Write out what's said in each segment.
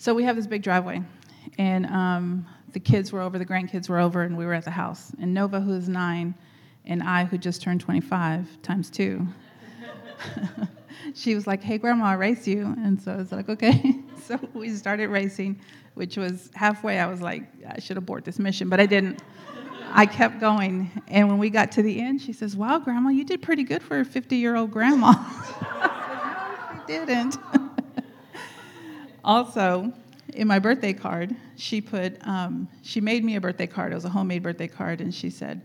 So we have this big driveway, and um, the kids were over, the grandkids were over, and we were at the house. And Nova, who is nine, and I, who just turned 25 times two, she was like, "Hey, Grandma, I'll race you." And so I was like, "Okay." so we started racing, which was halfway. I was like, "I should abort this mission," but I didn't. I kept going, and when we got to the end, she says, "Wow, Grandma, you did pretty good for a 50-year-old grandma." I said, "No, she didn't." Also, in my birthday card, she put, um, she made me a birthday card. It was a homemade birthday card, and she said,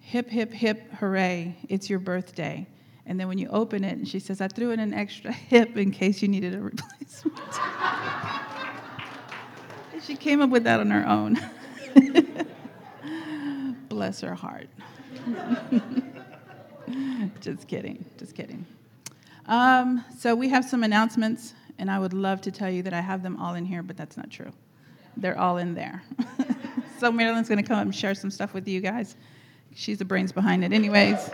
"Hip, hip, hip, hooray! It's your birthday." And then when you open it, and she says, I threw in an extra hip in case you needed a replacement. she came up with that on her own. Bless her heart. just kidding, just kidding. Um, so we have some announcements, and I would love to tell you that I have them all in here, but that's not true. They're all in there. so Marilyn's going to come up and share some stuff with you guys. She's the brains behind it, anyways.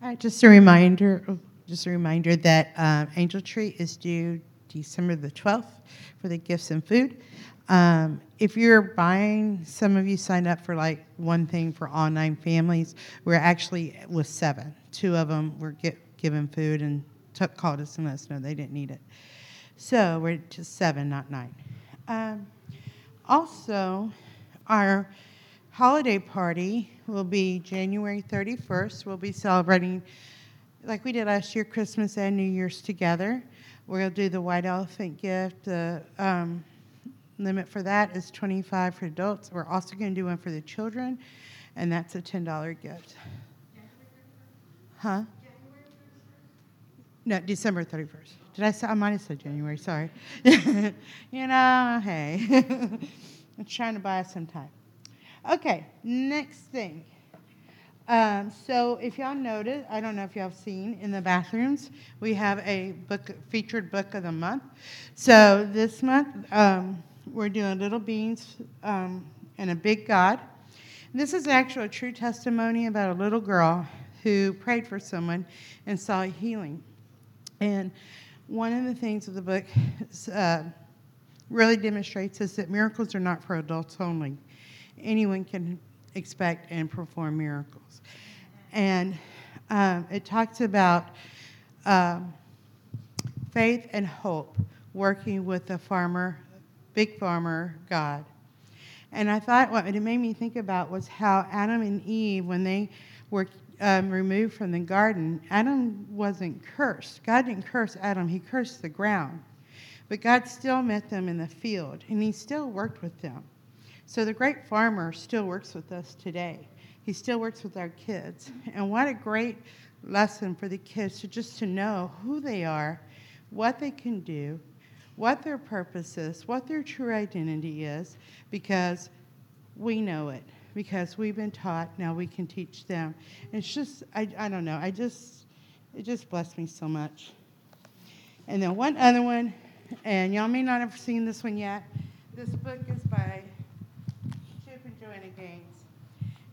All right, just a reminder, just a reminder that um, Angel Tree is due December the 12th for the gifts and food. Um, if you're buying, some of you signed up for like one thing for all nine families. We're actually with seven. Two of them were get, given food and took, called us and let us know they didn't need it. So we're just seven, not nine. Um, also, our holiday party will be January 31st. We'll be celebrating, like we did last year, Christmas and New Year's together. We'll do the white elephant gift. The um, limit for that is 25 for adults. We're also going to do one for the children, and that's a $10 gift. Huh? No, December 31st. Did I say? I might have said January. Sorry. you know, hey, I'm trying to buy us some time. Okay, next thing. Um, so if y'all noticed, I don't know if y'all have seen in the bathrooms, we have a book featured book of the month. So this month um, we're doing Little Beans um, and a Big God. This is actually a true testimony about a little girl who prayed for someone and saw healing. And one of the things of the book uh, really demonstrates is that miracles are not for adults only anyone can expect and perform miracles. And um, it talks about um, faith and hope working with the farmer, big farmer God. And I thought what it made me think about was how Adam and Eve, when they were um, removed from the garden, Adam wasn't cursed. God didn't curse Adam, he cursed the ground. But God still met them in the field, and he still worked with them. So the great farmer still works with us today. He still works with our kids. And what a great lesson for the kids to just to know who they are, what they can do, what their purpose is, what their true identity is, because we know it. Because we've been taught, now we can teach them. And it's just, I, I don't know, I just, it just blessed me so much. And then one other one, and y'all may not have seen this one yet. This book is by Chip and Joanna Gaines.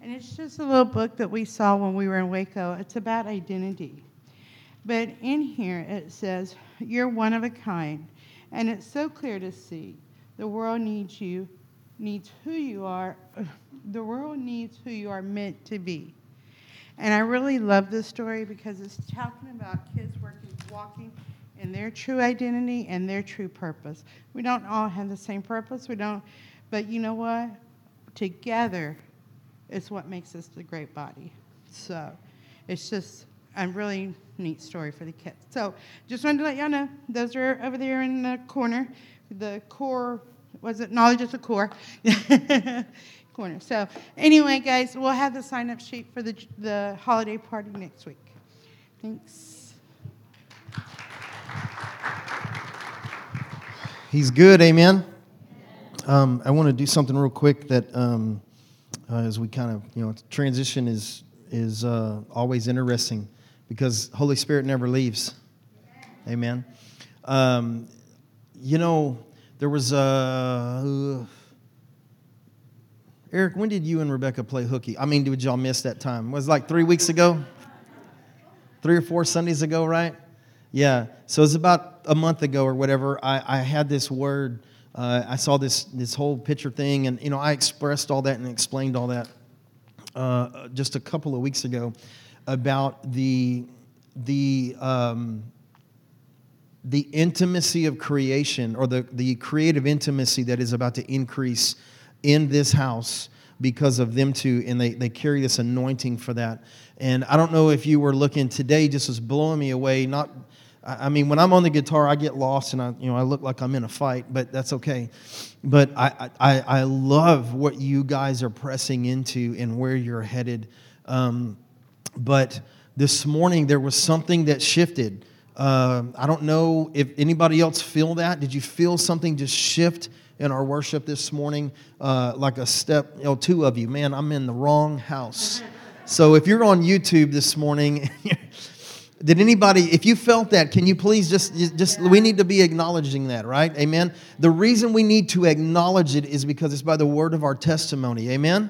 And it's just a little book that we saw when we were in Waco. It's about identity. But in here it says, You're one of a kind. And it's so clear to see. The world needs you, needs who you are. The world needs who you are meant to be. And I really love this story because it's talking about kids working, walking in their true identity and their true purpose. We don't all have the same purpose. We don't, but you know what? together is what makes us the great body. So it's just a really neat story for the kids. So just wanted to let y'all know those are over there in the corner. The core was it knowledge is the core corner. So anyway, guys, we'll have the sign up sheet for the the holiday party next week. Thanks. He's good, amen. Um, I want to do something real quick that um, uh, as we kind of, you know, transition is, is uh, always interesting because Holy Spirit never leaves. Amen. Um, you know, there was a. Eric, when did you and Rebecca play hooky? I mean, did y'all miss that time? Was like three weeks ago? Three or four Sundays ago, right? Yeah. So it was about a month ago or whatever. I, I had this word. Uh, I saw this this whole picture thing, and you know, I expressed all that and explained all that uh, just a couple of weeks ago about the the um, the intimacy of creation or the, the creative intimacy that is about to increase in this house because of them two and they, they carry this anointing for that. And i don't know if you were looking today just was blowing me away not i mean when i'm on the guitar i get lost and i you know i look like i'm in a fight but that's okay. But i i, I love what you guys are pressing into and where you're headed. Um, but this morning there was something that shifted. Uh, I don't know if anybody else feel that. Did you feel something just shift in our worship this morning? Uh, like a step, you know, two of you. Man, I'm in the wrong house. So if you're on YouTube this morning, did anybody, if you felt that, can you please just, just, we need to be acknowledging that, right? Amen. The reason we need to acknowledge it is because it's by the word of our testimony. Amen.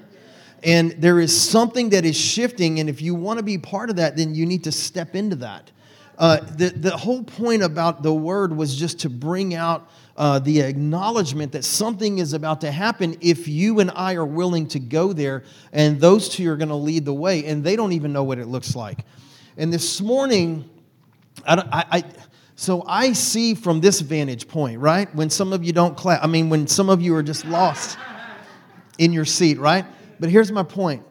And there is something that is shifting, and if you want to be part of that, then you need to step into that. Uh, the, the whole point about the word was just to bring out uh, the acknowledgement that something is about to happen if you and I are willing to go there, and those two are going to lead the way, and they don't even know what it looks like. And this morning, I, I, I so I see from this vantage point, right? When some of you don't clap, I mean, when some of you are just lost in your seat, right? But here's my point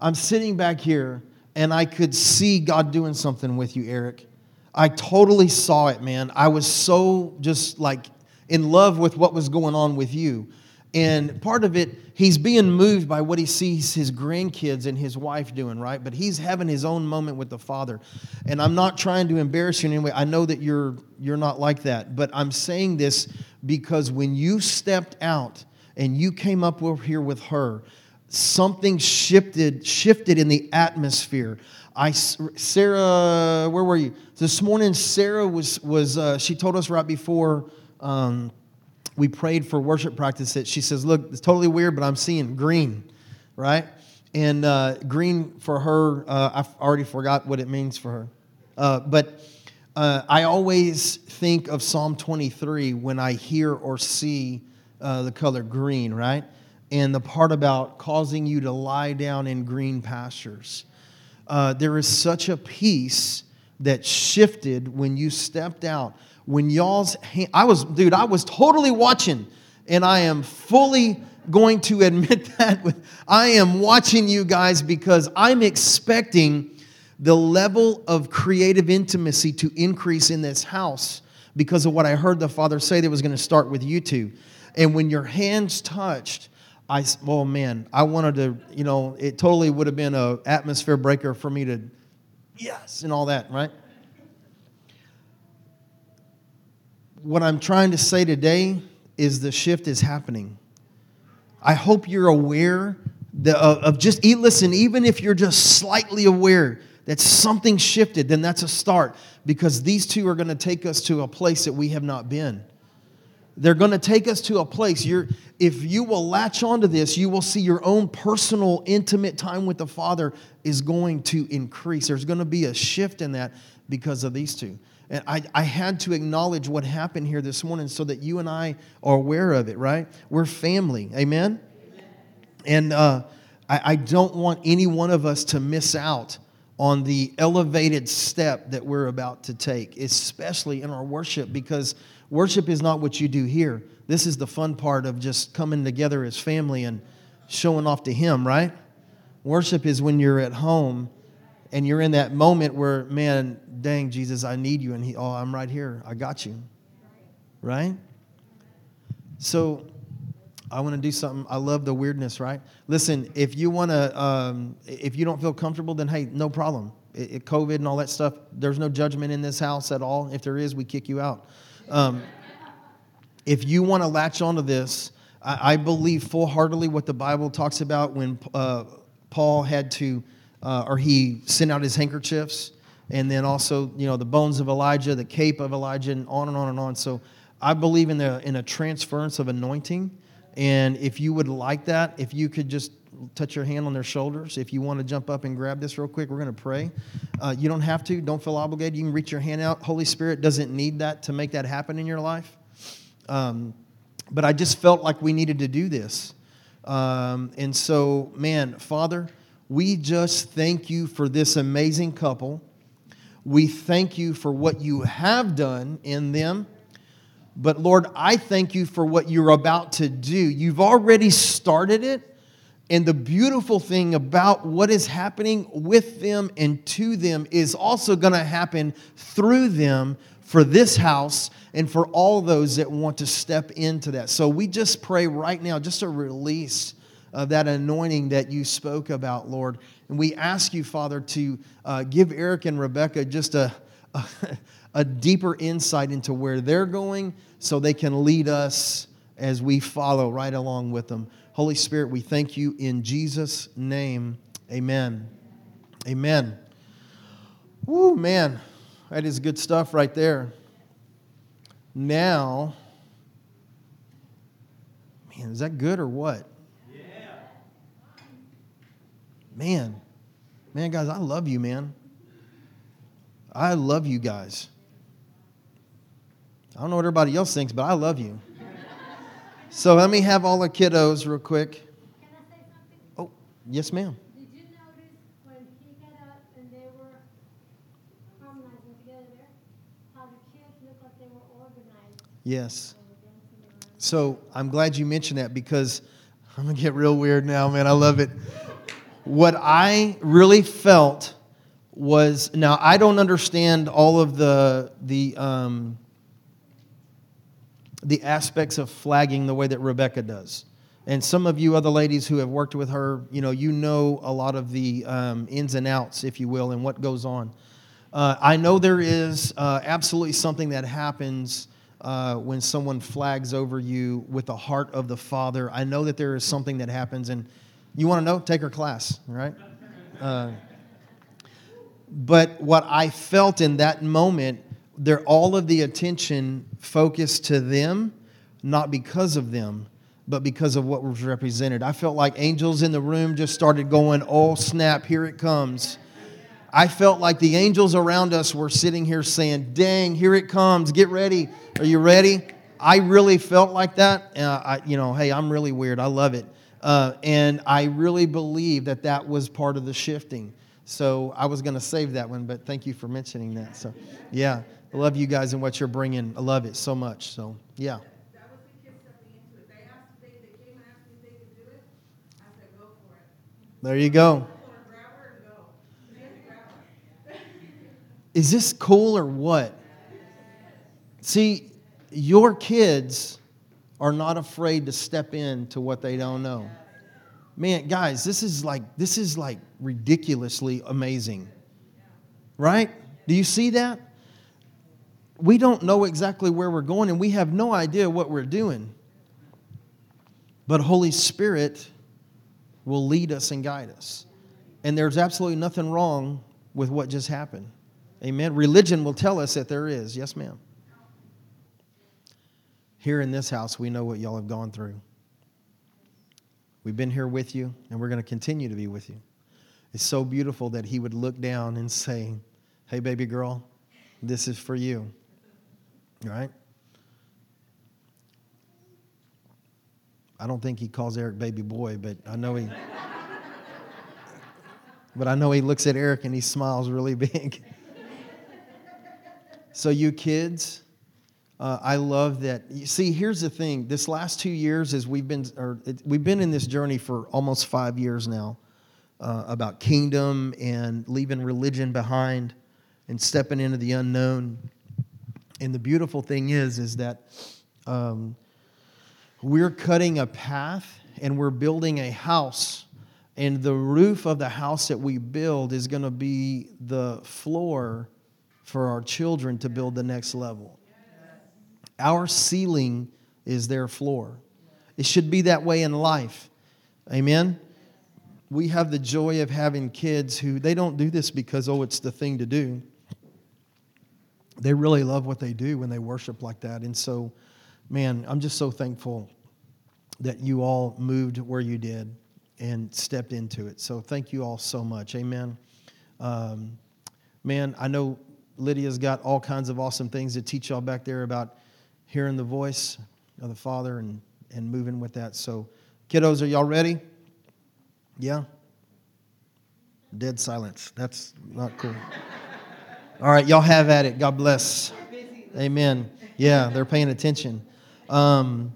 I'm sitting back here and I could see God doing something with you, Eric. I totally saw it, man. I was so just like in love with what was going on with you. And part of it, he's being moved by what he sees his grandkids and his wife doing, right? But he's having his own moment with the Father. And I'm not trying to embarrass you in any way. I know that you're you're not like that. But I'm saying this because when you stepped out and you came up over here with her, something shifted shifted in the atmosphere. I, Sarah, where were you? This morning, Sarah was, was uh, she told us right before um, we prayed for worship practice that she says, Look, it's totally weird, but I'm seeing green, right? And uh, green for her, uh, I already forgot what it means for her. Uh, but uh, I always think of Psalm 23 when I hear or see uh, the color green, right? And the part about causing you to lie down in green pastures uh, there is such a peace that shifted when you stepped out. When y'all's, hand, I was, dude, I was totally watching, and I am fully going to admit that. With, I am watching you guys because I'm expecting the level of creative intimacy to increase in this house because of what I heard the Father say that was going to start with you two. And when your hands touched, I, oh man, I wanted to, you know, it totally would have been an atmosphere breaker for me to, yes, and all that, right? What I'm trying to say today is the shift is happening. I hope you're aware of just, listen, even if you're just slightly aware that something shifted, then that's a start because these two are going to take us to a place that we have not been. They're going to take us to a place. You're, if you will latch onto this, you will see your own personal, intimate time with the Father is going to increase. There's going to be a shift in that because of these two. And I, I had to acknowledge what happened here this morning so that you and I are aware of it, right? We're family. Amen? And uh, I, I don't want any one of us to miss out on the elevated step that we're about to take, especially in our worship, because Worship is not what you do here. This is the fun part of just coming together as family and showing off to Him, right? Worship is when you're at home and you're in that moment where, man, dang, Jesus, I need you. And He, oh, I'm right here. I got you. Right? So I want to do something. I love the weirdness, right? Listen, if you want to, um, if you don't feel comfortable, then hey, no problem. It, it, COVID and all that stuff, there's no judgment in this house at all. If there is, we kick you out. Um, if you want to latch onto this, I, I, believe full heartedly what the Bible talks about when uh, Paul had to, uh, or he sent out his handkerchiefs, and then also, you know, the bones of Elijah, the cape of Elijah, and on and on and on. So I believe in, the, in a transference of anointing. And if you would like that, if you could just touch your hand on their shoulders. If you want to jump up and grab this real quick, we're going to pray. Uh, you don't have to. Don't feel obligated. You can reach your hand out. Holy Spirit doesn't need that to make that happen in your life. Um, but I just felt like we needed to do this. Um, and so, man, Father, we just thank you for this amazing couple. We thank you for what you have done in them. But Lord, I thank you for what you're about to do. You've already started it. And the beautiful thing about what is happening with them and to them is also going to happen through them for this house and for all those that want to step into that. So we just pray right now, just a release of that anointing that you spoke about, Lord. And we ask you, Father, to uh, give Eric and Rebecca just a, a, a deeper insight into where they're going so they can lead us as we follow right along with them. Holy Spirit, we thank you in Jesus' name. Amen. Amen. Woo, man. That is good stuff right there. Now, man, is that good or what? Yeah. Man, man, guys, I love you, man. I love you guys. I don't know what everybody else thinks, but I love you. So let me have all the kiddos real quick. Can I say something? Oh, yes, ma'am. Did you notice when he got up and they were harmonizing together there, how the kids looked like they were organized Yes. and were dancing around? So I'm glad you mentioned that because I'm gonna get real weird now, man. I love it. What I really felt was now I don't understand all of the the um, the aspects of flagging the way that Rebecca does. And some of you other ladies who have worked with her, you know, you know a lot of the um, ins and outs, if you will, and what goes on. Uh, I know there is uh, absolutely something that happens uh, when someone flags over you with the heart of the Father. I know that there is something that happens, and you want to know? Take her class, right? Uh, but what I felt in that moment, there all of the attention focused to them, not because of them, but because of what was represented. I felt like angels in the room just started going, "Oh snap, here it comes." I felt like the angels around us were sitting here saying, "Dang, here it comes. Get ready. Are you ready?" I really felt like that. Uh, I, you know, hey, I'm really weird. I love it, uh, and I really believe that that was part of the shifting. So I was going to save that one, but thank you for mentioning that. So, yeah, I love you guys and what you're bringing. I love it so much. So, yeah. That was the kids stepping into it. They asked if they, they came and asked me if they could do it. I said, go for it. There you go. Go and grab her and go. They had to grab her. Is this cool or what? See, your kids are not afraid to step in to what they don't know. Man, guys, this is like this is like ridiculously amazing. Right? Do you see that? We don't know exactly where we're going and we have no idea what we're doing. But Holy Spirit will lead us and guide us. And there's absolutely nothing wrong with what just happened. Amen. Religion will tell us that there is. Yes, ma'am. Here in this house, we know what y'all have gone through. We've been here with you, and we're going to continue to be with you. It's so beautiful that he would look down and say, Hey, baby girl, this is for you. Right? I don't think he calls Eric baby boy, but I know he. but I know he looks at Eric and he smiles really big. so, you kids, uh, I love that. You see, here's the thing. This last two years, as we've been, or it, we've been in this journey for almost five years now, uh, about kingdom and leaving religion behind and stepping into the unknown. And the beautiful thing is, is that um, we're cutting a path and we're building a house. And the roof of the house that we build is going to be the floor for our children to build the next level. Our ceiling is their floor. It should be that way in life. Amen. We have the joy of having kids who they don't do this because, oh, it's the thing to do. They really love what they do when they worship like that. And so, man, I'm just so thankful that you all moved where you did. and stepped into it. So thank you all so much. Amen. Um, man, I know Lydia's got all kinds of awesome things to teach y'all back there about hearing the voice of the Father and, and moving with that. So, kiddos, are y'all ready? Yeah? Dead silence. That's not cool. All right, y'all have at it. God bless. Amen. Yeah, they're paying attention. Um,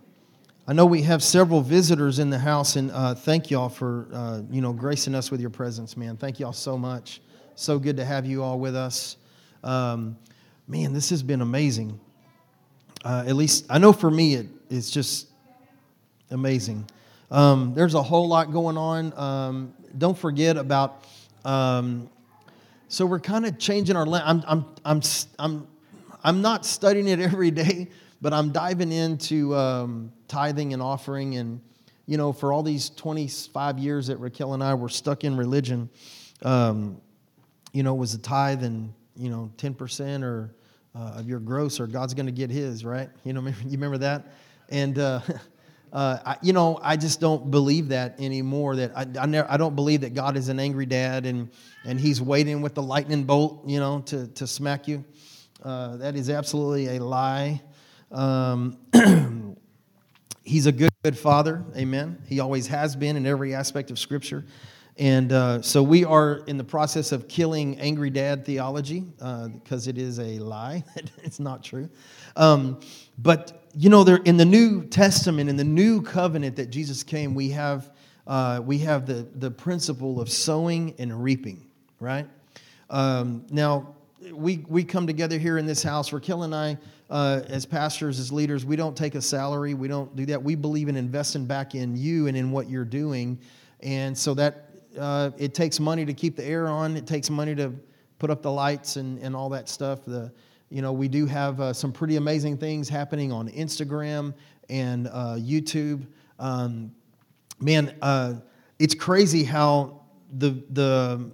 I know we have several visitors in the house, and uh, thank y'all for uh, you know gracing us with your presence, man. Thank y'all so much. So good to have you all with us. Um, man, this has been amazing. Uh, at least I know for me, it, it's just amazing. Um, there's a whole lot going on. Um, don't forget about. Um, so we're kind of changing our. I'm, I'm, I'm, I'm, I'm not studying it every day, but I'm diving into um, tithing and offering. And, you know, for all these 25 years that Raquel and I were stuck in religion, um, you know, was a tithe and, you know, 10% or uh, of your gross or God's going to get his, right? You know, you remember that? And, uh, uh, I, you know, I just don't believe that anymore. That I, I, never, I don't believe that God is an angry dad and, and he's waiting with the lightning bolt, you know, to, to smack you. Uh, that is absolutely a lie. Um, he's a good, good father. Amen. He always has been in every aspect of Scripture. And uh, so we are in the process of killing angry dad theology because uh, it is a lie. it's not true. Um, but, you know, there, in the New Testament, in the new covenant that Jesus came, we have, uh, we have the, the principle of sowing and reaping, right? Um, now, we, we come together here in this house. Raquel and I, uh, as pastors, as leaders, we don't take a salary. We don't do that. We believe in investing back in you and in what you're doing. And so that uh, it takes money to keep the air on. It takes money to put up the lights and, and all that stuff. The, you know, we do have uh, some pretty amazing things happening on Instagram and uh, YouTube. Um, man, uh, it's crazy how the, the,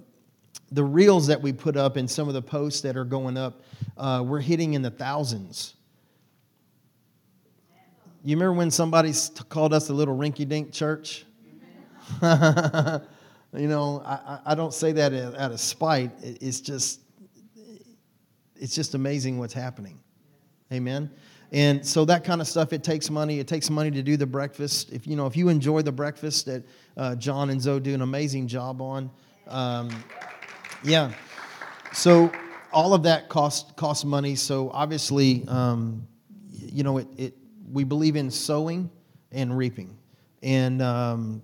the reels that we put up and some of the posts that are going up, uh, we're hitting in the thousands. You remember when somebody called us a little rinky dink church? You know, I, I don't say that out of spite. It's just, it's just amazing what's happening. Amen. And so that kind of stuff, it takes money. It takes money to do the breakfast. If you know, if you enjoy the breakfast that uh, John and Zoe do an amazing job on, um, yeah. So all of that costs costs money. So obviously, um, you know, it, it we believe in sowing and reaping, and um,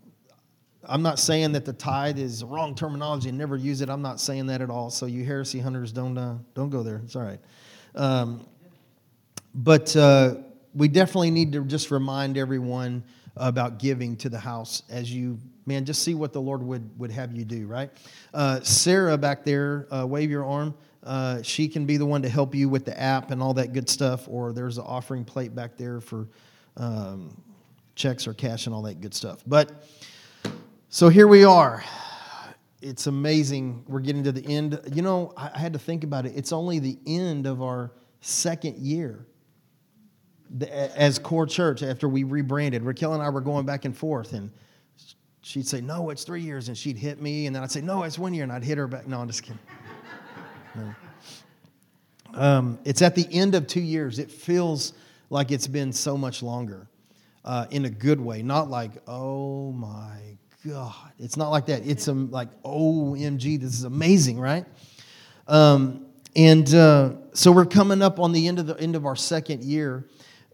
I'm not saying that the tithe is wrong terminology and never use it. I'm not saying that at all. So you heresy hunters, don't uh, don't go there. It's all right. Um, but uh, we definitely need to just remind everyone about giving to the house as you man just see what the lord would would have you do right uh, sarah back there uh, wave your arm uh, she can be the one to help you with the app and all that good stuff or there's an offering plate back there for um, checks or cash and all that good stuff but so here we are. It's amazing. We're getting to the end. You know, I had to think about it. It's only the end of our second year as core church after we rebranded. Raquel and I were going back and forth, and she'd say, No, it's three years. And she'd hit me. And then I'd say, No, it's one year. And I'd hit her back. No, I'm just kidding. No. Um, it's at the end of two years. It feels like it's been so much longer uh, in a good way, not like, oh my God. It's not like that. It's um, like, OMG, this is amazing, right? Um, and uh, so we're coming up on the end of the end of our second year.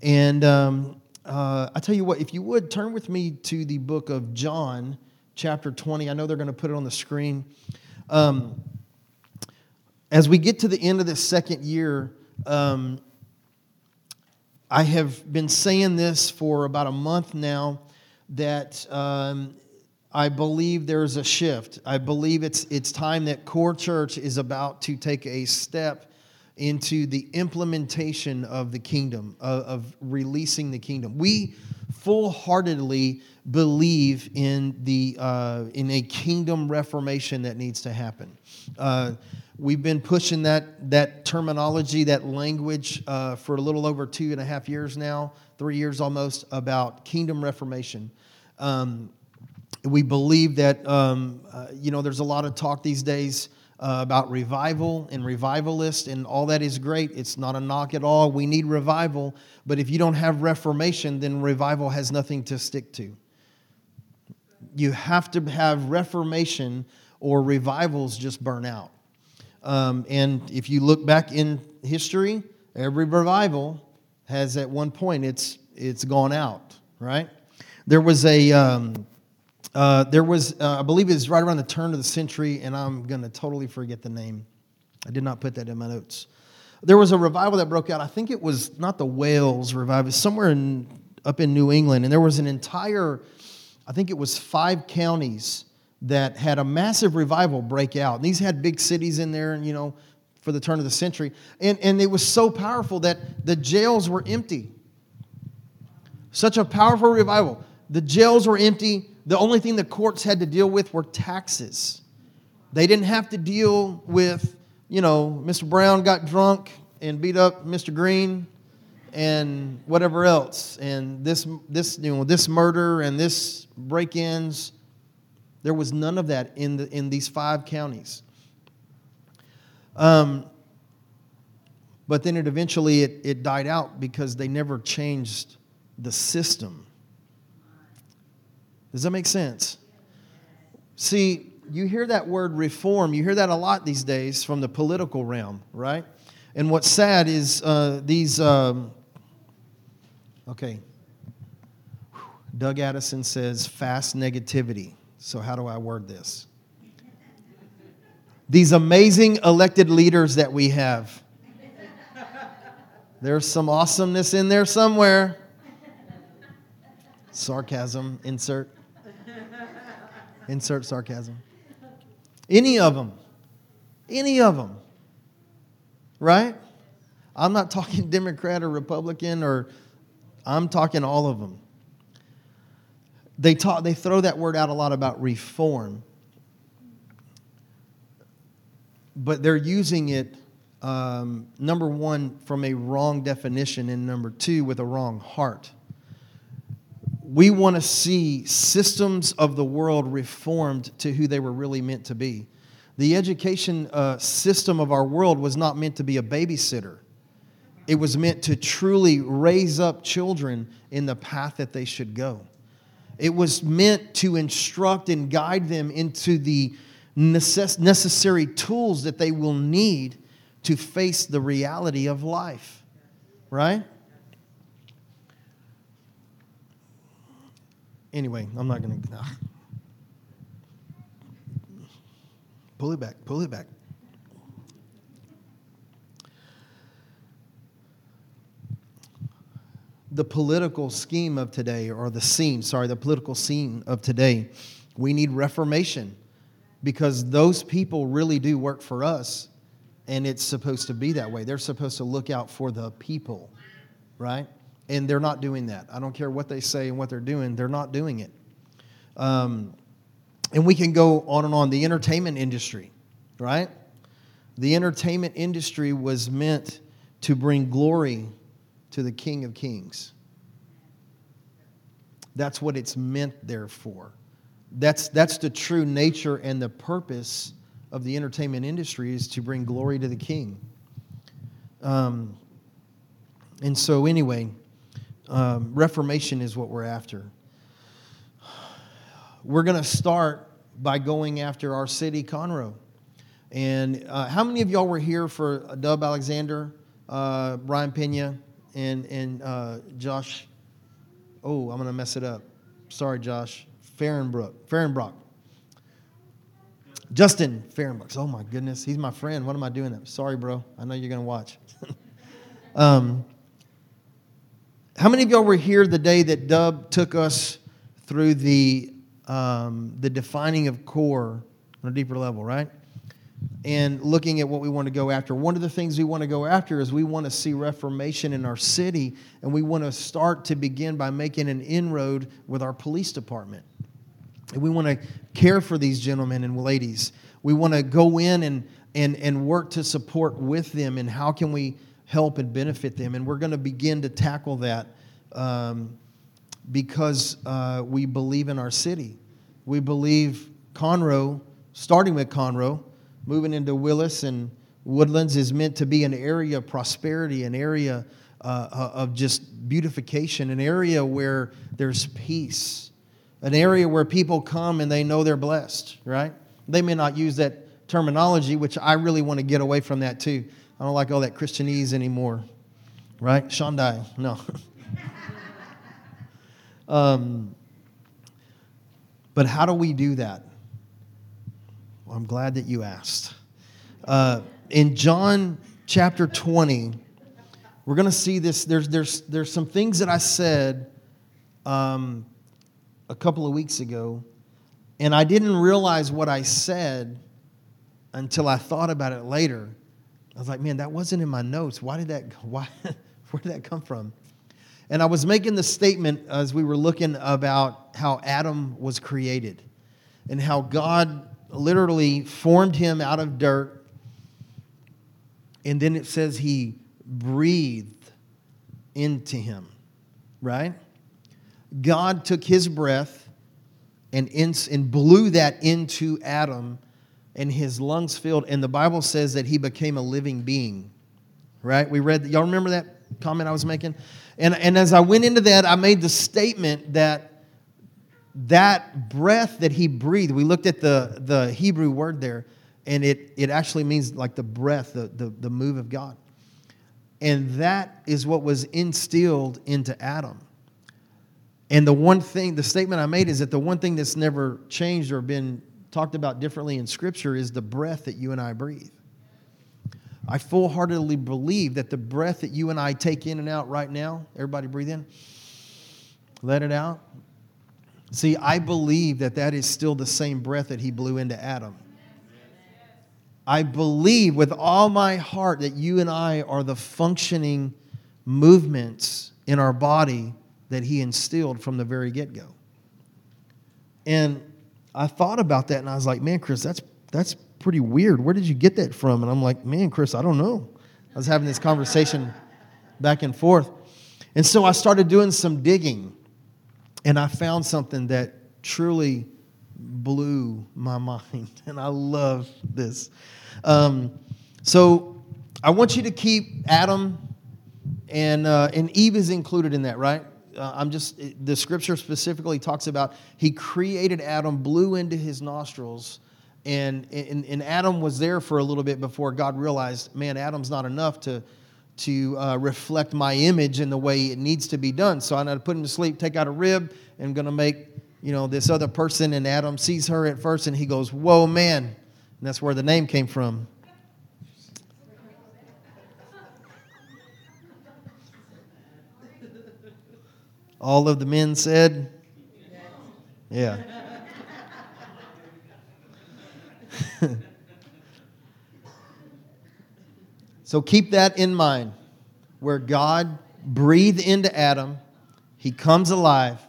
And um, uh, I tell you what, if you would turn with me to the book of John, chapter 20. I know they're going to put it on the screen. Um, as we get to the end of this second year, um, I have been saying this for about a month now that um, I believe there's a shift. I believe it's, it's time that Core Church is about to take a step into the implementation of the kingdom, of, of releasing the kingdom. We full heartedly believe in, the, uh, in a kingdom reformation that needs to happen. Uh, we've been pushing that, that terminology, that language uh, for a little over two and a half years now, three years almost, about kingdom reformation. Um, we believe that, um, uh, you know, there's a lot of talk these days uh, about revival and revivalist, and all that is great. It's not a knock at all. We need revival. But if you don't have reformation, then revival has nothing to stick to. You have to have reformation, or revivals just burn out. Um, and if you look back in history, every revival has at one point it's it's gone out, right? There was a um, uh, there was uh, I believe it was right around the turn of the century, and I'm gonna totally forget the name. I did not put that in my notes. There was a revival that broke out. I think it was not the Wales revival, somewhere in up in New England, and there was an entire, I think it was five counties that had a massive revival break out. And these had big cities in there, and you know, for the turn of the century. And, and it was so powerful that the jails were empty. Such a powerful revival. The jails were empty. The only thing the courts had to deal with were taxes. They didn't have to deal with, you know, Mr. Brown got drunk and beat up Mr. Green and whatever else. And this, this, you know, this murder and this break-ins. There was none of that in, the, in these five counties. Um, but then it eventually it, it died out because they never changed the system. Does that make sense? See, you hear that word reform, you hear that a lot these days from the political realm, right? And what's sad is uh, these, um, okay, Doug Addison says fast negativity. So, how do I word this? These amazing elected leaders that we have. There's some awesomeness in there somewhere. Sarcasm, insert. Insert sarcasm. Any of them. Any of them. Right? I'm not talking Democrat or Republican or I'm talking all of them. They talk they throw that word out a lot about reform. But they're using it um, number one from a wrong definition and number two with a wrong heart we want to see systems of the world reformed to who they were really meant to be. The education uh, system of our world was not meant to be a babysitter. It was meant to truly raise up children in the path that they should go. It was meant to instruct and guide them into the necess- necessary tools that they will need to face the reality of life. Right? Anyway, I'm not going to. Pull it back, pull it back. The political scheme of today, or the scene, sorry, the political scene of today, we need reformation because those people really do work for us, and it's supposed to be that way. They're supposed to look out for the people, right? And they're not doing that. I don't care what they say and what they're doing, they're not doing it. Um, and we can go on and on. The entertainment industry, right? The entertainment industry was meant to bring glory to the King of Kings. That's what it's meant there for. That's, that's the true nature and the purpose of the entertainment industry is to bring glory to the King. Um, and so, anyway, um, reformation is what we're after. We're going to start by going after our city, Conroe. And uh, how many of y'all were here for Dub Alexander, uh, Brian Pena, and, and uh, Josh? Oh, I'm going to mess it up. Sorry, Josh. Farrenbrook. Farrenbrock. Justin Farrenbrook. Oh, my goodness. He's my friend. What am I doing? Sorry, bro. I know you're going to watch. um, how many of y'all were here the day that Dub took us through the, um, the defining of core on a deeper level, right? And looking at what we want to go after. One of the things we want to go after is we want to see reformation in our city, and we want to start to begin by making an inroad with our police department. And we want to care for these gentlemen and ladies. We want to go in and, and, and work to support with them, and how can we help and benefit them. And we're going to begin to tackle that um, because uh, we believe in our city. we believe Conroe, starting with Conroe, moving into Willis and Woodlands, is meant to be an area of prosperity, an area uh, uh, of just beautification, an area where there's peace, an area where people come and they know they're blessed, right? They may not use that terminology, which I really want to get away from that too. I don't like all that Christianese anymore, right? Shandai, no. um, but how do we do that? Well, I'm glad that you asked. Uh, in John chapter 20, we're going to see this. There's, there's, there's some things that I said um, a couple of weeks ago, and I didn't realize what I said until I thought about it later. I was like, man, that wasn't in my notes. Why did that, why, where did that come from? And I was making the statement as we were looking about how Adam was created and how God literally formed him out of dirt. And then it says he breathed into him, right? God took his breath and, and blew that into Adam, and his lungs filled. And the Bible says that he became a living being, right? We read, y'all remember that comment I was making? And, and as I went into that, I made the statement that that breath that he breathed, we looked at the, the Hebrew word there, and it, it actually means like the breath, the, the, the move of God. And that is what was instilled into Adam. And the one thing, the statement I made is that the one thing that's never changed or been talked about differently in Scripture is the breath that you and I breathe. I full heartedly believe that the breath that you and I take in and out right now, everybody breathe in, let it out. See, I believe that that is still the same breath that he blew into Adam. I believe with all my heart that you and I are the functioning movements in our body that he instilled from the very get go. And I thought about that and I was like, man, Chris, that's, that's pretty weird. Where did you get that from? And I'm like, man, Chris, I don't know. I was having this conversation back and forth. And so I started doing some digging and I found something that truly blew my mind. And I love this. Um, so I want you to keep Adam and, uh, and Eve is included in that, right? Uh, I'm just, the scripture specifically talks about he created Adam, blew into his nostrils, and, and, and Adam was there for a little bit before God realized, man, Adam's not enough to, to uh, reflect my image in the way it needs to be done. So I'm going to put him to sleep, take out a rib, and going to make, you know, this other person. And Adam sees her at first, and he goes, whoa, man. And that's where the name came from. All of the men said, yeah. so keep that in mind. Where God breathed into Adam, he comes alive,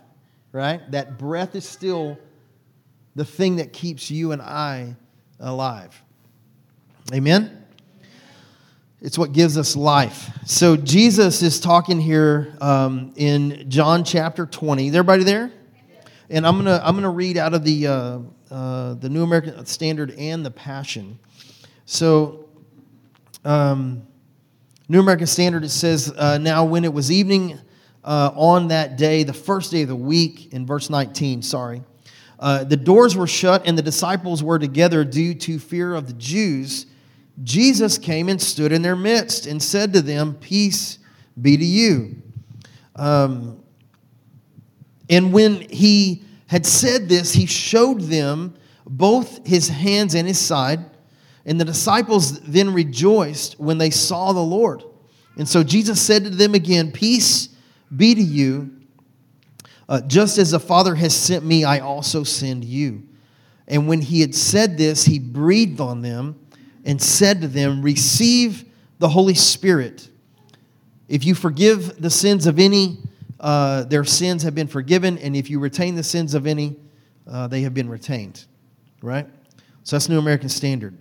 right? That breath is still the thing that keeps you and I alive. Amen? It's what gives us life. So Jesus is talking here um, in John chapter 20. Is everybody there? And I'm gonna I'm gonna read out of the uh, uh, the New American Standard and the Passion. So, um, New American Standard it says, uh, "Now when it was evening uh, on that day, the first day of the week," in verse 19. Sorry, uh, the doors were shut and the disciples were together due to fear of the Jews. Jesus came and stood in their midst and said to them, Peace be to you. Um, and when he had said this, he showed them both his hands and his side. And the disciples then rejoiced when they saw the Lord. And so Jesus said to them again, Peace be to you. Uh, just as the Father has sent me, I also send you. And when he had said this, he breathed on them and said to them, Receive the Holy Spirit. If you forgive the sins of any, uh, their sins have been forgiven, and if you retain the sins of any, uh, they have been retained. Right? So that's New American Standard.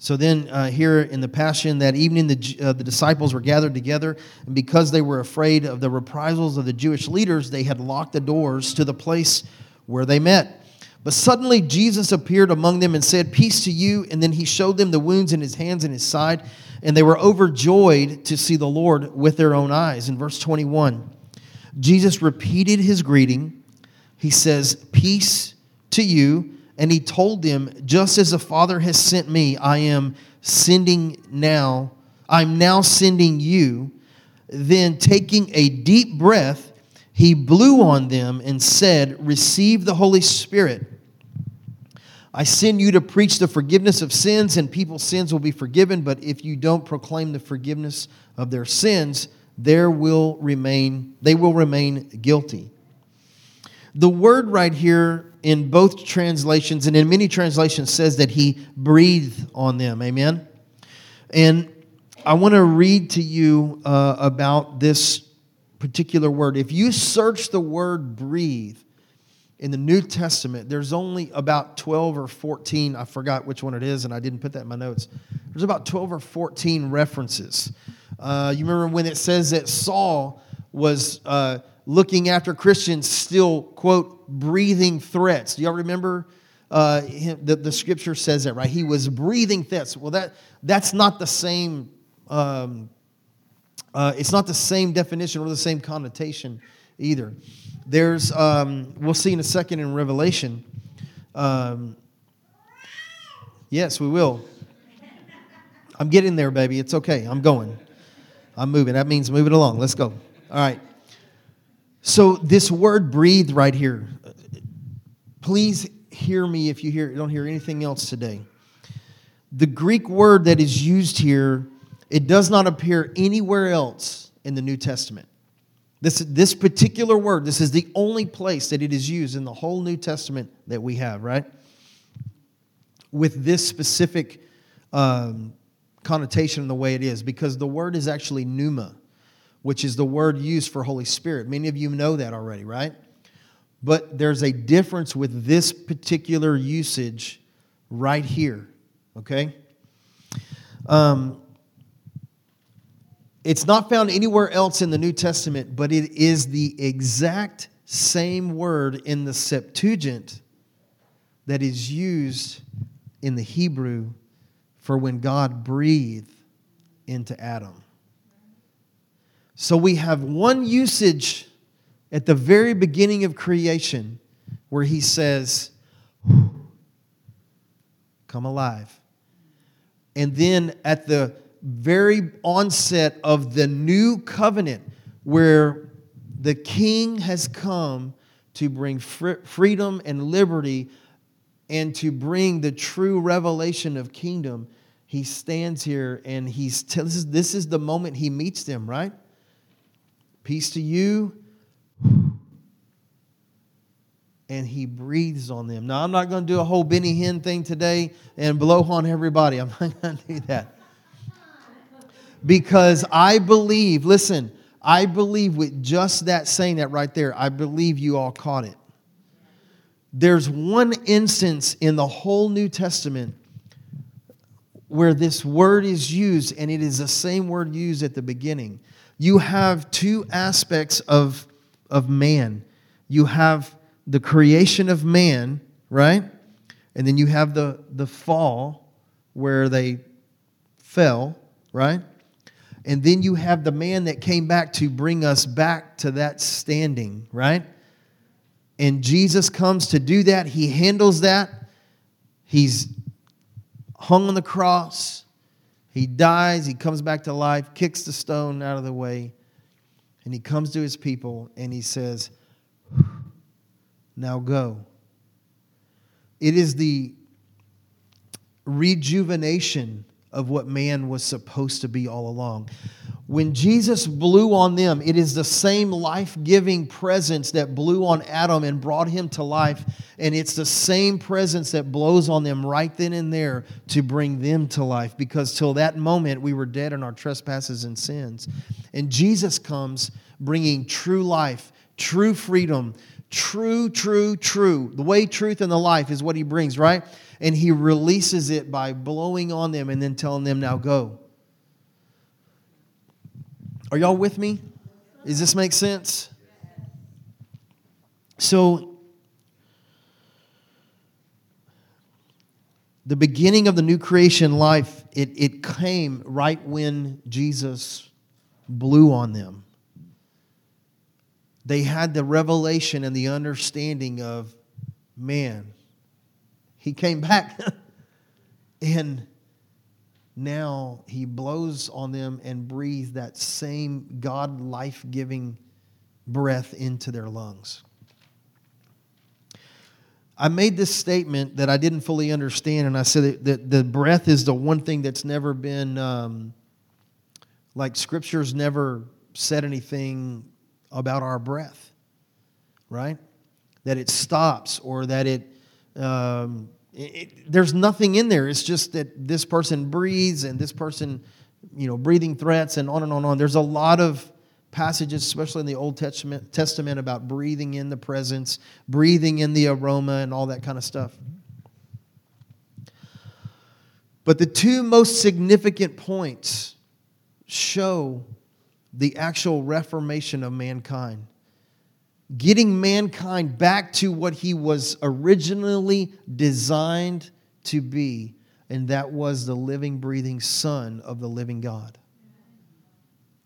So then, uh, here in the Passion, that evening, the, uh, the disciples were gathered together, and because they were afraid of the reprisals of the Jewish leaders, they had locked the doors to the place where they met. But suddenly Jesus appeared among them and said, Peace to you. And then he showed them the wounds in his hands and his side, and they were overjoyed to see the Lord with their own eyes. In verse 21, Jesus repeated his greeting. He says, Peace to you. And he told them, Just as the Father has sent me, I am sending now, I'm now sending you. Then, taking a deep breath, he blew on them and said, Receive the Holy Spirit. I send you to preach the forgiveness of sins, and people's sins will be forgiven. But if you don't proclaim the forgiveness of their sins, there will remain, they will remain guilty. The word right here in both translations and in many translations says that he breathed on them. Amen. And I want to read to you uh, about this particular word. If you search the word breathe in the New Testament, there's only about 12 or 14, I forgot which one it is, and I didn't put that in my notes. There's about 12 or 14 references. Uh, you remember when it says that Saul was uh, looking after Christians, still, quote, breathing threats. Do y'all remember? Uh, the, the scripture says that, right? He was breathing threats. Well, that, that's not the same um, uh, it's not the same definition or the same connotation either. There's, um, we'll see in a second in Revelation. Um, yes, we will. I'm getting there, baby. It's okay. I'm going. I'm moving. That means moving along. Let's go. All right. So this word breathe right here. Please hear me if you hear don't hear anything else today. The Greek word that is used here it does not appear anywhere else in the New Testament. This, this particular word, this is the only place that it is used in the whole New Testament that we have, right? With this specific um, connotation the way it is, because the word is actually pneuma, which is the word used for Holy Spirit. Many of you know that already, right? But there's a difference with this particular usage right here, okay? Um, it's not found anywhere else in the New Testament, but it is the exact same word in the Septuagint that is used in the Hebrew for when God breathed into Adam. So we have one usage at the very beginning of creation where he says, Come alive. And then at the very onset of the new covenant where the king has come to bring fr- freedom and liberty and to bring the true revelation of kingdom. He stands here and he's t- this, is, this is the moment he meets them right? Peace to you. And he breathes on them. Now i'm not going to do a whole benny hinn thing today and blow on everybody. I'm not going to do that because I believe, listen, I believe with just that saying that right there, I believe you all caught it. There's one instance in the whole New Testament where this word is used, and it is the same word used at the beginning. You have two aspects of, of man. You have the creation of man, right? And then you have the, the fall where they fell, right? And then you have the man that came back to bring us back to that standing, right? And Jesus comes to do that. He handles that. He's hung on the cross. He dies. He comes back to life, kicks the stone out of the way. And he comes to his people and he says, Now go. It is the rejuvenation of what man was supposed to be all along. When Jesus blew on them, it is the same life giving presence that blew on Adam and brought him to life. And it's the same presence that blows on them right then and there to bring them to life. Because till that moment, we were dead in our trespasses and sins. And Jesus comes bringing true life, true freedom, true, true, true. The way, truth, and the life is what he brings, right? and he releases it by blowing on them and then telling them, now go. Are y'all with me? Does this make sense? So, the beginning of the new creation life, it, it came right when Jesus blew on them. They had the revelation and the understanding of man, he came back. and now he blows on them and breathes that same God life giving breath into their lungs. I made this statement that I didn't fully understand, and I said that, the breath is the one thing that's never been, um, like, Scripture's never said anything about our breath, right? That it stops or that it, um, it, there's nothing in there. It's just that this person breathes and this person, you know, breathing threats and on and on and on. There's a lot of passages, especially in the Old Testament, Testament, about breathing in the presence, breathing in the aroma, and all that kind of stuff. But the two most significant points show the actual reformation of mankind. Getting mankind back to what he was originally designed to be, and that was the living, breathing Son of the living God.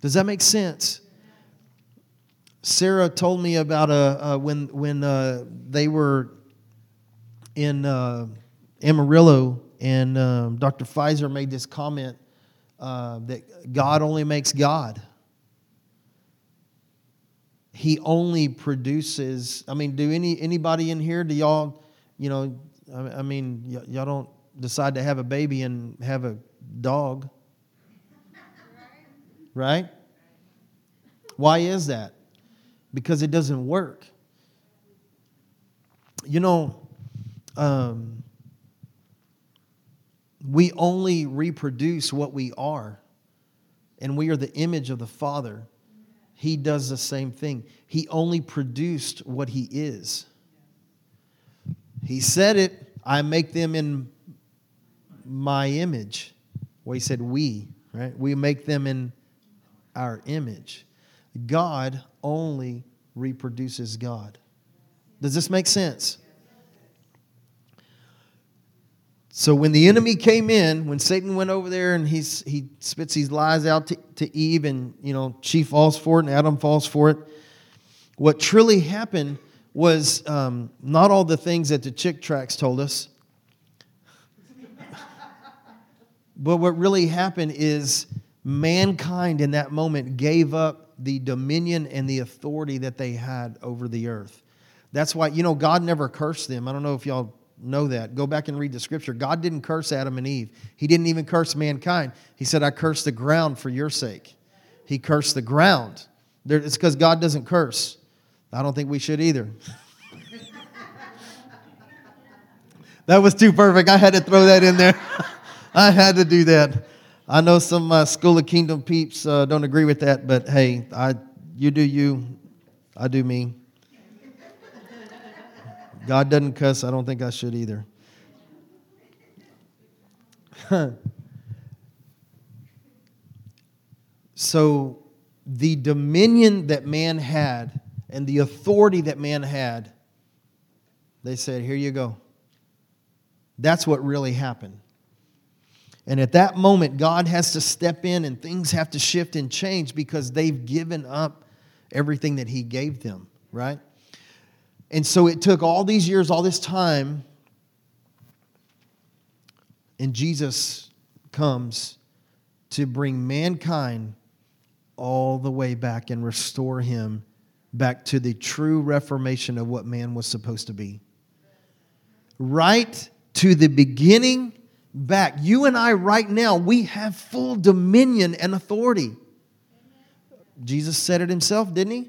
Does that make sense? Sarah told me about uh, uh, when when uh, they were in uh, Amarillo, and um, Dr. Pfizer made this comment uh, that God only makes God. He only produces. I mean, do any anybody in here? Do y'all, you know? I, I mean, y- y'all don't decide to have a baby and have a dog, right? Why is that? because it doesn't work. You know, um, we only reproduce what we are, and we are the image of the Father. He does the same thing. He only produced what He is. He said it, I make them in my image. Well, He said we, right? We make them in our image. God only reproduces God. Does this make sense? So when the enemy came in, when Satan went over there and he's, he spits these lies out to, to Eve, and you know she falls for it and Adam falls for it, what truly happened was um, not all the things that the Chick tracts told us, but what really happened is mankind in that moment gave up the dominion and the authority that they had over the earth. That's why, you know, God never cursed them. I don't know if y'all know that. Go back and read the scripture. God didn't curse Adam and Eve, He didn't even curse mankind. He said, I curse the ground for your sake. He cursed the ground. It's because God doesn't curse. I don't think we should either. that was too perfect. I had to throw that in there. I had to do that. I know some my School of Kingdom peeps uh, don't agree with that, but hey, I, you do you, I do me. God doesn't cuss. I don't think I should either. so, the dominion that man had and the authority that man had, they said, Here you go. That's what really happened. And at that moment, God has to step in and things have to shift and change because they've given up everything that He gave them, right? And so it took all these years, all this time, and Jesus comes to bring mankind all the way back and restore him back to the true reformation of what man was supposed to be. Right to the beginning back. You and I, right now, we have full dominion and authority. Jesus said it himself, didn't he?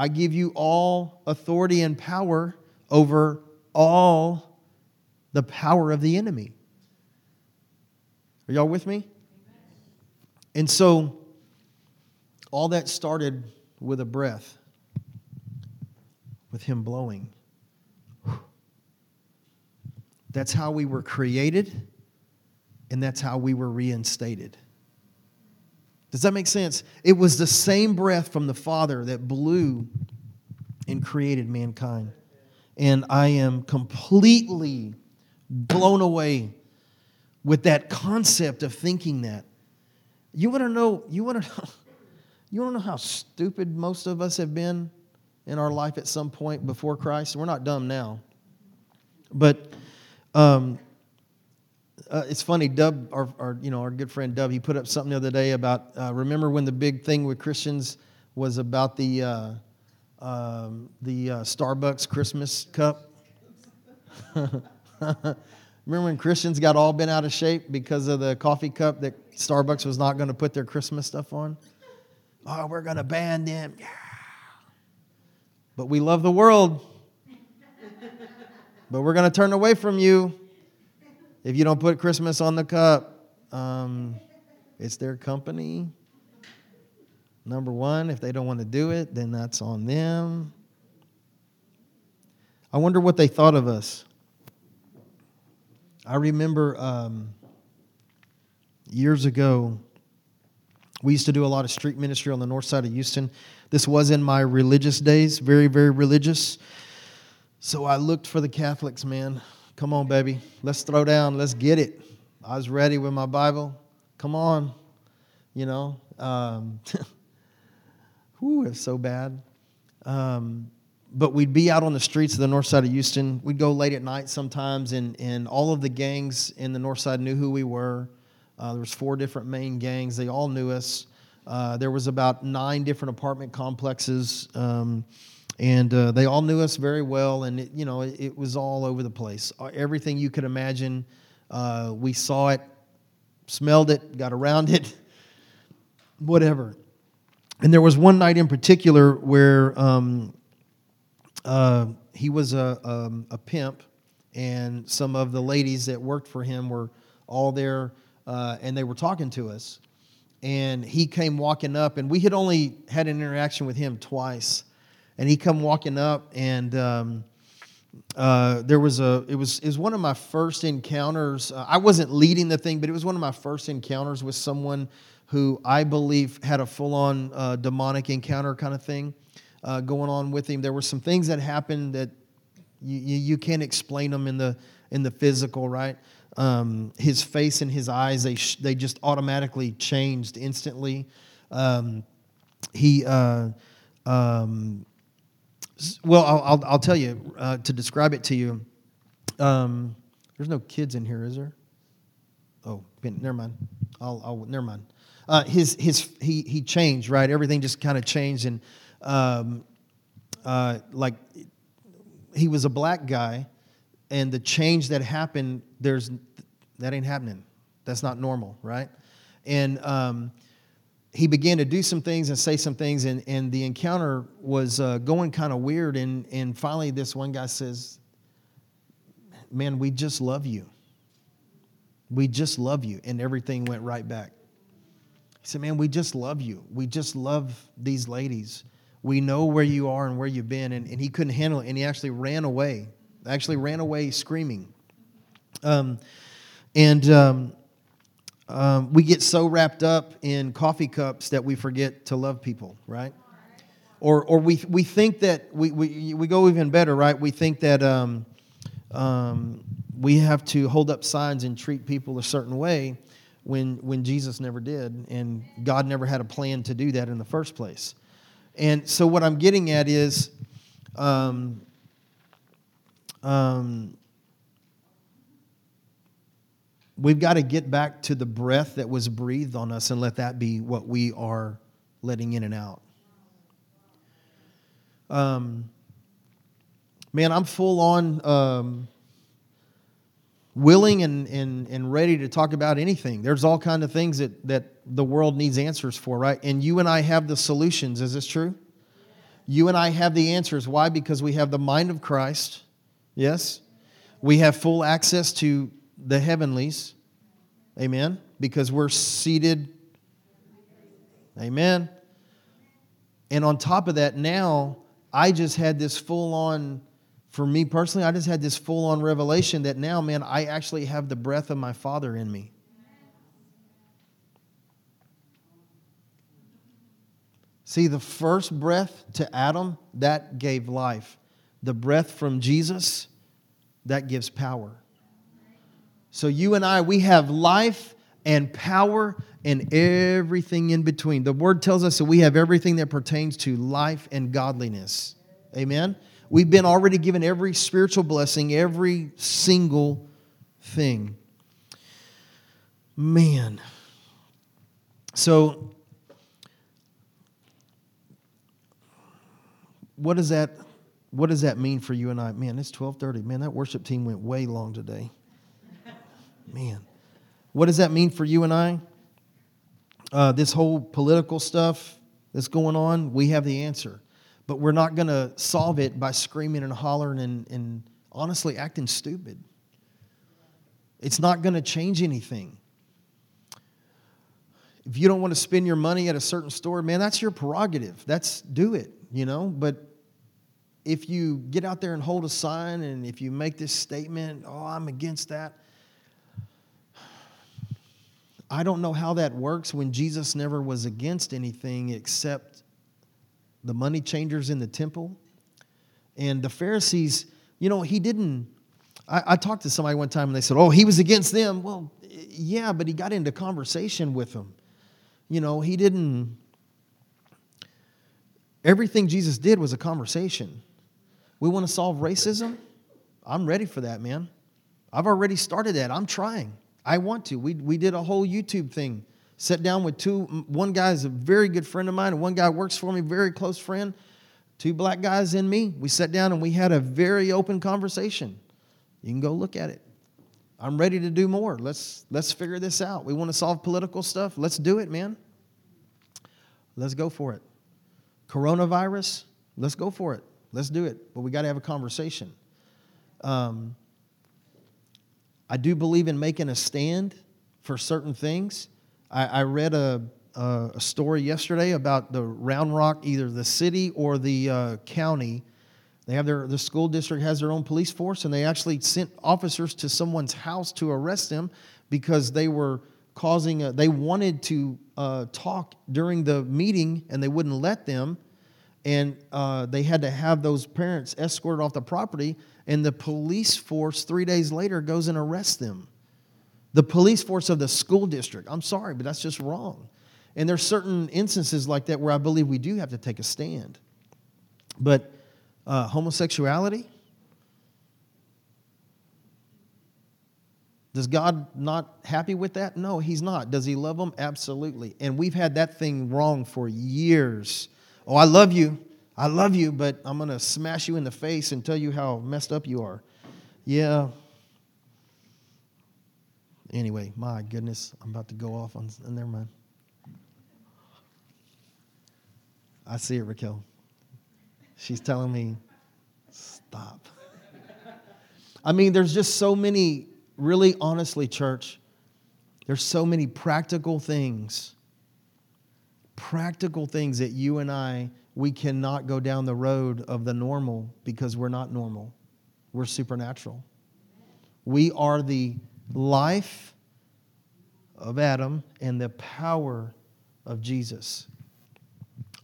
I give you all authority and power over all the power of the enemy. Are y'all with me? And so, all that started with a breath, with him blowing. That's how we were created and that's how we were reinstated. Does that make sense? It was the same breath from the Father that blew and created mankind. And I am completely blown away with that concept of thinking that. You want to know, you want to know, you want to know how stupid most of us have been in our life at some point before Christ? We're not dumb now. But um, uh, it's funny, Dub, our, our, you know, our good friend Dub, he put up something the other day about, uh, remember when the big thing with Christians was about the, uh, um, the uh, Starbucks Christmas cup? Remember when Christians got all bent out of shape because of the coffee cup that Starbucks was not going to put their Christmas stuff on? Oh, we're going to ban them. Yeah. But we love the world. but we're going to turn away from you if you don't put Christmas on the cup. Um, it's their company. Number one, if they don't want to do it, then that's on them. I wonder what they thought of us. I remember um, years ago, we used to do a lot of street ministry on the north side of Houston. This was in my religious days, very, very religious. So I looked for the Catholics, man. Come on, baby. Let's throw down. Let's get it. I was ready with my Bible. Come on. You know, um, whew, it's so bad. Um, but we'd be out on the streets of the north side of Houston. We'd go late at night sometimes, and, and all of the gangs in the north side knew who we were. Uh, there was four different main gangs. They all knew us. Uh, there was about nine different apartment complexes, um, and uh, they all knew us very well. And it, you know, it, it, was all over the place. Uh, everything you could imagine, uh, we saw it, smelled it, got around it, whatever. And there was one night in particular where um, uh, he was a, um, a pimp, and some of the ladies that worked for him were all there, uh, and they were talking to us. And he came walking up, and we had only had an interaction with him twice. And he come walking up, and um, uh, there was a it was it was one of my first encounters. Uh, I wasn't leading the thing, but it was one of my first encounters with someone who I believe had a full on uh, demonic encounter kind of thing uh, going on with him. There were some things that happened that you, you, you can't explain them in the in the physical, right? Um, his face and his eyes they sh- they just automatically changed instantly. Um, he uh, um, well, I'll, I'll, I'll tell you uh, to describe it to you. Um, there's no kids in here, is there? Oh, never mind. I'll, I'll never mind. Uh, his his he he changed right. Everything just kind of changed and um, uh, like he was a black guy, and the change that happened, there's that ain't happening. That's not normal, right? And um, he began to do some things and say some things, and, and the encounter was uh, going kind of weird. And, and finally, this one guy says, Man, we just love you. We just love you. And everything went right back. He said, Man, we just love you. We just love these ladies. We know where you are and where you've been. And, and he couldn't handle it. And he actually ran away, actually ran away screaming. Um, and um, um, we get so wrapped up in coffee cups that we forget to love people, right? Or, or we, we think that we, we, we go even better, right? We think that um, um, we have to hold up signs and treat people a certain way when, when Jesus never did, and God never had a plan to do that in the first place. And so, what I'm getting at is um, um, we've got to get back to the breath that was breathed on us and let that be what we are letting in and out. Um, man, I'm full on um, willing and, and, and ready to talk about anything. There's all kind of things that, that the world needs answers for, right? And you and I have the solutions. Is this true? You and I have the answers. Why? Because we have the mind of Christ. Yes. We have full access to the heavenlies. Amen. Because we're seated. Amen. And on top of that, now I just had this full on for me personally, I just had this full on revelation that now, man, I actually have the breath of my Father in me. See, the first breath to Adam, that gave life. The breath from Jesus, that gives power. So you and I, we have life and power and everything in between. The word tells us that we have everything that pertains to life and godliness. Amen. We've been already given every spiritual blessing, every single thing. Man. So what does that what does that mean for you and I? Man, it's 12:30. Man, that worship team went way long today. Man. What does that mean for you and I? Uh, this whole political stuff that's going on, we have the answer. But we're not going to solve it by screaming and hollering and, and honestly acting stupid. It's not going to change anything. If you don't want to spend your money at a certain store, man, that's your prerogative. That's do it, you know. But if you get out there and hold a sign and if you make this statement, oh, I'm against that, I don't know how that works when Jesus never was against anything except the money changers in the temple. And the Pharisees, you know, he didn't. I, I, talked to somebody one time and they said, oh, he was against them. Well, yeah, but he got into conversation with them. You know, he didn't. Everything Jesus did was a conversation. We want to solve racism? I'm ready for that, man. I've already started that. I'm trying. I want to. We, we did a whole YouTube thing. Sat down with two, one guy is a very good friend of mine, and one guy works for me, very close friend. Two black guys and me. We sat down and we had a very open conversation. You can go look at it. I'm ready to do more. Let's let's figure this out. We want to solve political stuff. Let's do it, man. Let's go for it. Coronavirus, let's go for it. Let's do it. But we got to have a conversation. Um, I do believe in making a stand for certain things. I, I read a, a, a, story yesterday about the Round Rock, either the city or the uh, county. They have their the school district has their own police force, and they actually sent officers to someone's house to arrest them because they were causing. A, they wanted to uh, talk during the meeting, and they wouldn't let them and uh, they had to have those parents escorted off the property and the police force three days later goes and arrests them the police force of the school district i'm sorry but that's just wrong and there's certain instances like that where i believe we do have to take a stand but uh, homosexuality Does God not happy with that? No, he's not. Does he love them? Absolutely. And we've had that thing wrong for years. Oh, I love you. I love you, but I'm going to smash you in the face and tell you how messed up you are. Yeah. Anyway, my goodness, I'm about to go off on. Oh, never mind. I see it, Raquel. She's telling me, stop. I mean, there's just so many, really honestly, church, there's so many practical things practical things that you and I, we cannot go down the road of the normal because we're not normal. We're supernatural. We are the life of Adam and the power of Jesus.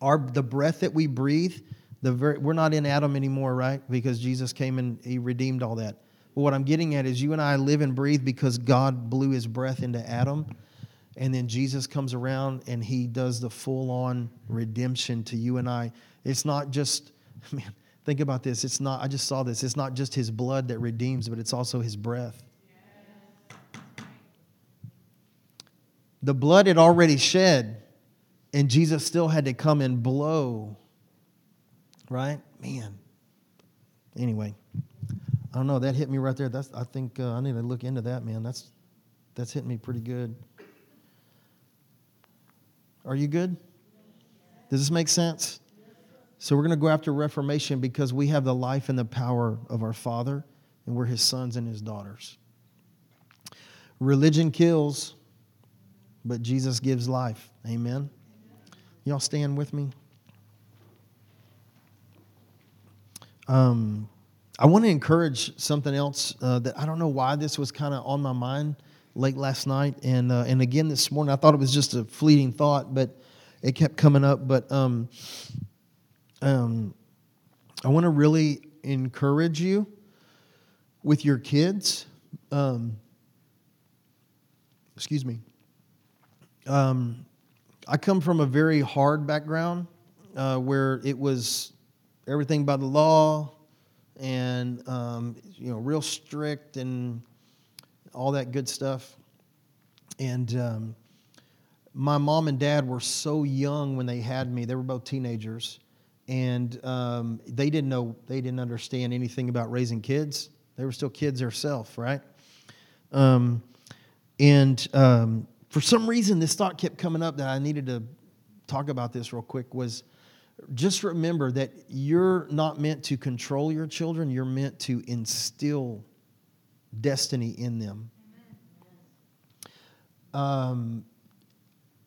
Our, the breath that we breathe, the very, we're not in Adam anymore, right? Because Jesus came and he redeemed all that. But what I'm getting at is you and I live and breathe because God blew his breath into Adam and then Jesus comes around and he does the full on redemption to you and I. It's not just, man, think about this. It's not, I just saw this. It's not just his blood that redeems, but it's also his breath. The blood had already shed, and Jesus still had to come and blow. Right? Man. Anyway, I don't know. That hit me right there. That's, I think uh, I need to look into that, man. That's, that's hitting me pretty good. Are you good? Does this make sense? So we're going to go after Reformation because we have the life and the power of our Father, and we're His sons and His daughters. Religion kills, but Jesus gives life. Amen. Y'all stand with me. Um, I want to encourage something else uh, that I don't know why this was kind of on my mind late last night and uh, and again this morning. I thought it was just a fleeting thought, but it kept coming up. But um, um, I want to really encourage you with your kids. Um, excuse me. Um, I come from a very hard background uh, where it was everything by the law and um, you know real strict and all that good stuff. And um, my mom and dad were so young when they had me; they were both teenagers, and um, they didn't know they didn't understand anything about raising kids. They were still kids themselves, right? Um, and um, for some reason, this thought kept coming up that I needed to talk about this real quick. Was just remember that you're not meant to control your children; you're meant to instill destiny in them. Um,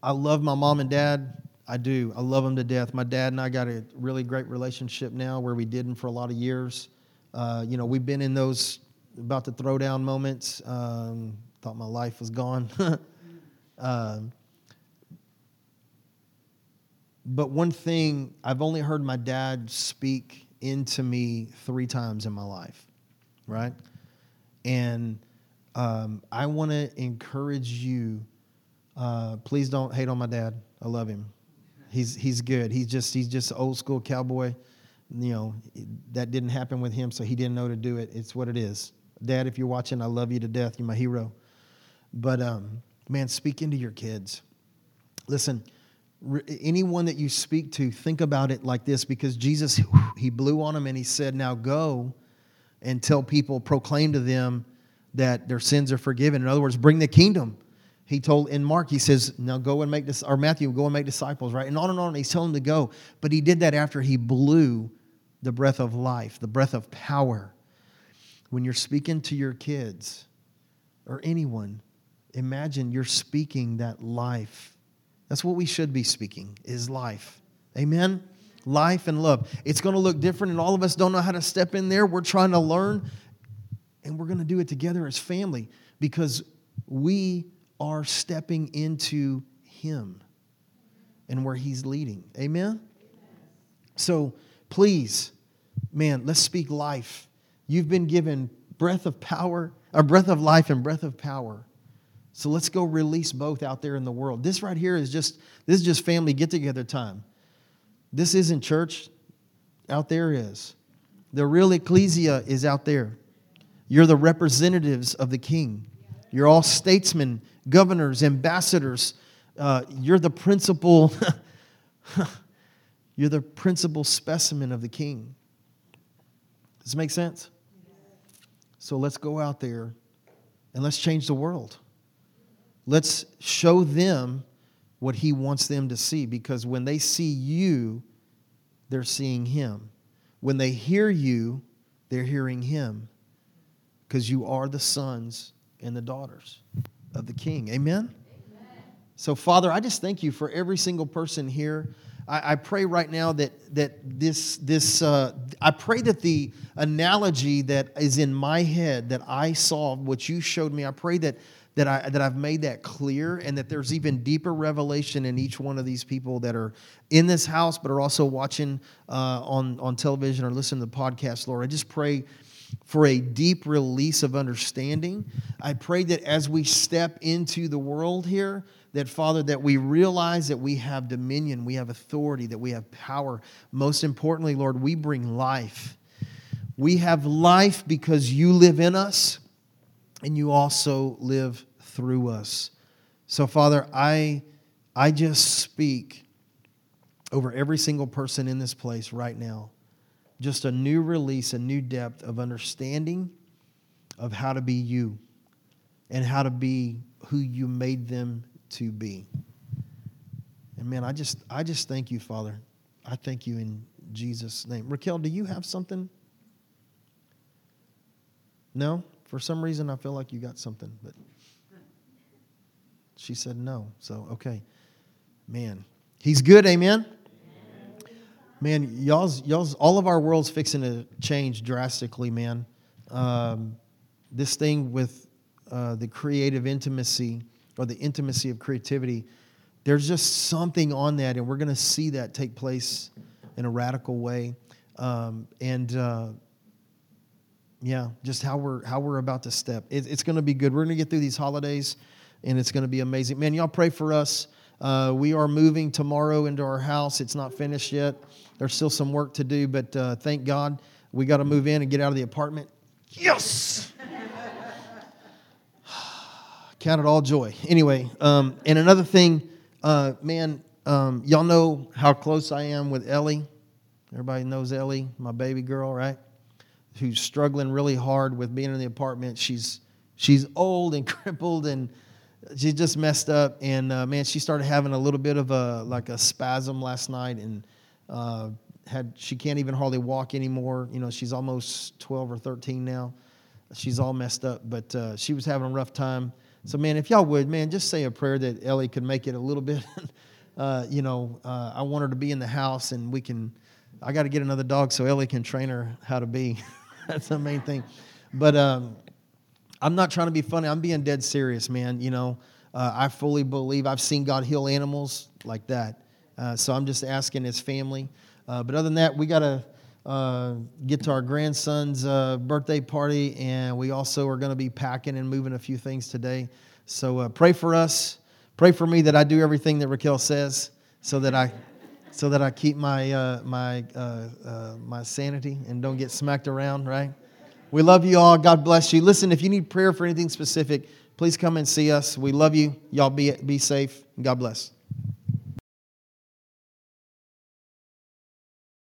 I love my mom and dad. I do. I love them to death. My dad and I got a really great relationship now, where we didn't for a lot of years. Uh, you know, we've been in those about to throw down moments. Um, thought my life was gone. um, but one thing, I've only heard my dad speak into me three times in my life, right? And um, I want to encourage you. Uh, please don't hate on my dad. I love him. He's he's good. He's just he's just an old school cowboy. You know that didn't happen with him, so he didn't know to do it. It's what it is. Dad, if you're watching, I love you to death. You're my hero. But um, man, speak into your kids. Listen, re- anyone that you speak to, think about it like this because Jesus, he blew on them and he said, Now go tell people, proclaim to them that their sins are forgiven. In other words, bring the kingdom. He told in Mark, he says, Now go and make this, or Matthew, go and make disciples, right? And on and on. He's telling them to go. But he did that after he blew the breath of life, the breath of power. When you're speaking to your kids or anyone, imagine you're speaking that life. That's what we should be speaking is life. Amen. Life and love. It's going to look different and all of us don't know how to step in there. We're trying to learn and we're going to do it together as family because we are stepping into him and where he's leading. Amen. So please, man, let's speak life. You've been given breath of power, a breath of life and breath of power. So let's go release both out there in the world. This right here is just this is just family get together time. This isn't church. Out there is. The real ecclesia is out there. You're the representatives of the king. You're all statesmen, governors, ambassadors. Uh, you're the principal. you're the principal specimen of the king. Does this make sense? So let's go out there and let's change the world. Let's show them what he wants them to see because when they see you, they're seeing him. When they hear you, they're hearing him because you are the sons and the daughters of the king. Amen? Amen? So, Father, I just thank you for every single person here. I, I pray right now that, that this, this uh, I pray that the analogy that is in my head that I saw, what you showed me, I pray that that, I, that I've made that clear and that there's even deeper revelation in each one of these people that are in this house but are also watching uh, on, on television or listening to the podcast, Lord. I just pray for a deep release of understanding. I pray that as we step into the world here, that Father, that we realize that we have dominion, we have authority, that we have power. Most importantly, Lord, we bring life. We have life because you live in us and you also live through us. So, Father, I, I just speak over every single person in this place right now. Just a new release, a new depth of understanding of how to be you and how to be who you made them to be. And man, I just I just thank you, Father. I thank you in Jesus' name. Raquel, do you have something? No? For some reason I feel like you got something, but she said no. So, okay. Man, he's good, amen? Man, y'all's, y'all's, all of our world's fixing to change drastically, man. Um, this thing with uh, the creative intimacy or the intimacy of creativity, there's just something on that, and we're going to see that take place in a radical way. Um, and uh, yeah, just how we're how we're about to step. It, it's going to be good. We're going to get through these holidays and it's going to be amazing. Man, y'all pray for us. Uh, we are moving tomorrow into our house. It's not finished yet. There's still some work to do, but uh, thank God we got to move in and get out of the apartment. Yes! Count it all joy. Anyway, um, and another thing, uh, man, um, y'all know how close I am with Ellie. Everybody knows Ellie, my baby girl, right? Who's struggling really hard with being in the apartment. She's she's old and crippled and she just messed up. And uh, man, she started having a little bit of a like a spasm last night, and uh, had she can't even hardly walk anymore. You know, she's almost 12 or 13 now. She's all messed up, but uh, she was having a rough time. So, man, if y'all would, man, just say a prayer that Ellie could make it a little bit. uh, you know, uh, I want her to be in the house, and we can. I got to get another dog so Ellie can train her how to be. That's the main thing. But um, I'm not trying to be funny. I'm being dead serious, man. You know, uh, I fully believe I've seen God heal animals like that. Uh, so I'm just asking his family. Uh, but other than that, we got to uh, get to our grandson's uh, birthday party, and we also are going to be packing and moving a few things today. So uh, pray for us. Pray for me that I do everything that Raquel says, so that I, so that I keep my my my sanity and don't get smacked around. Right? We love you all. God bless you. Listen, if you need prayer for anything specific, please come and see us. We love you. Y'all be be safe. God bless.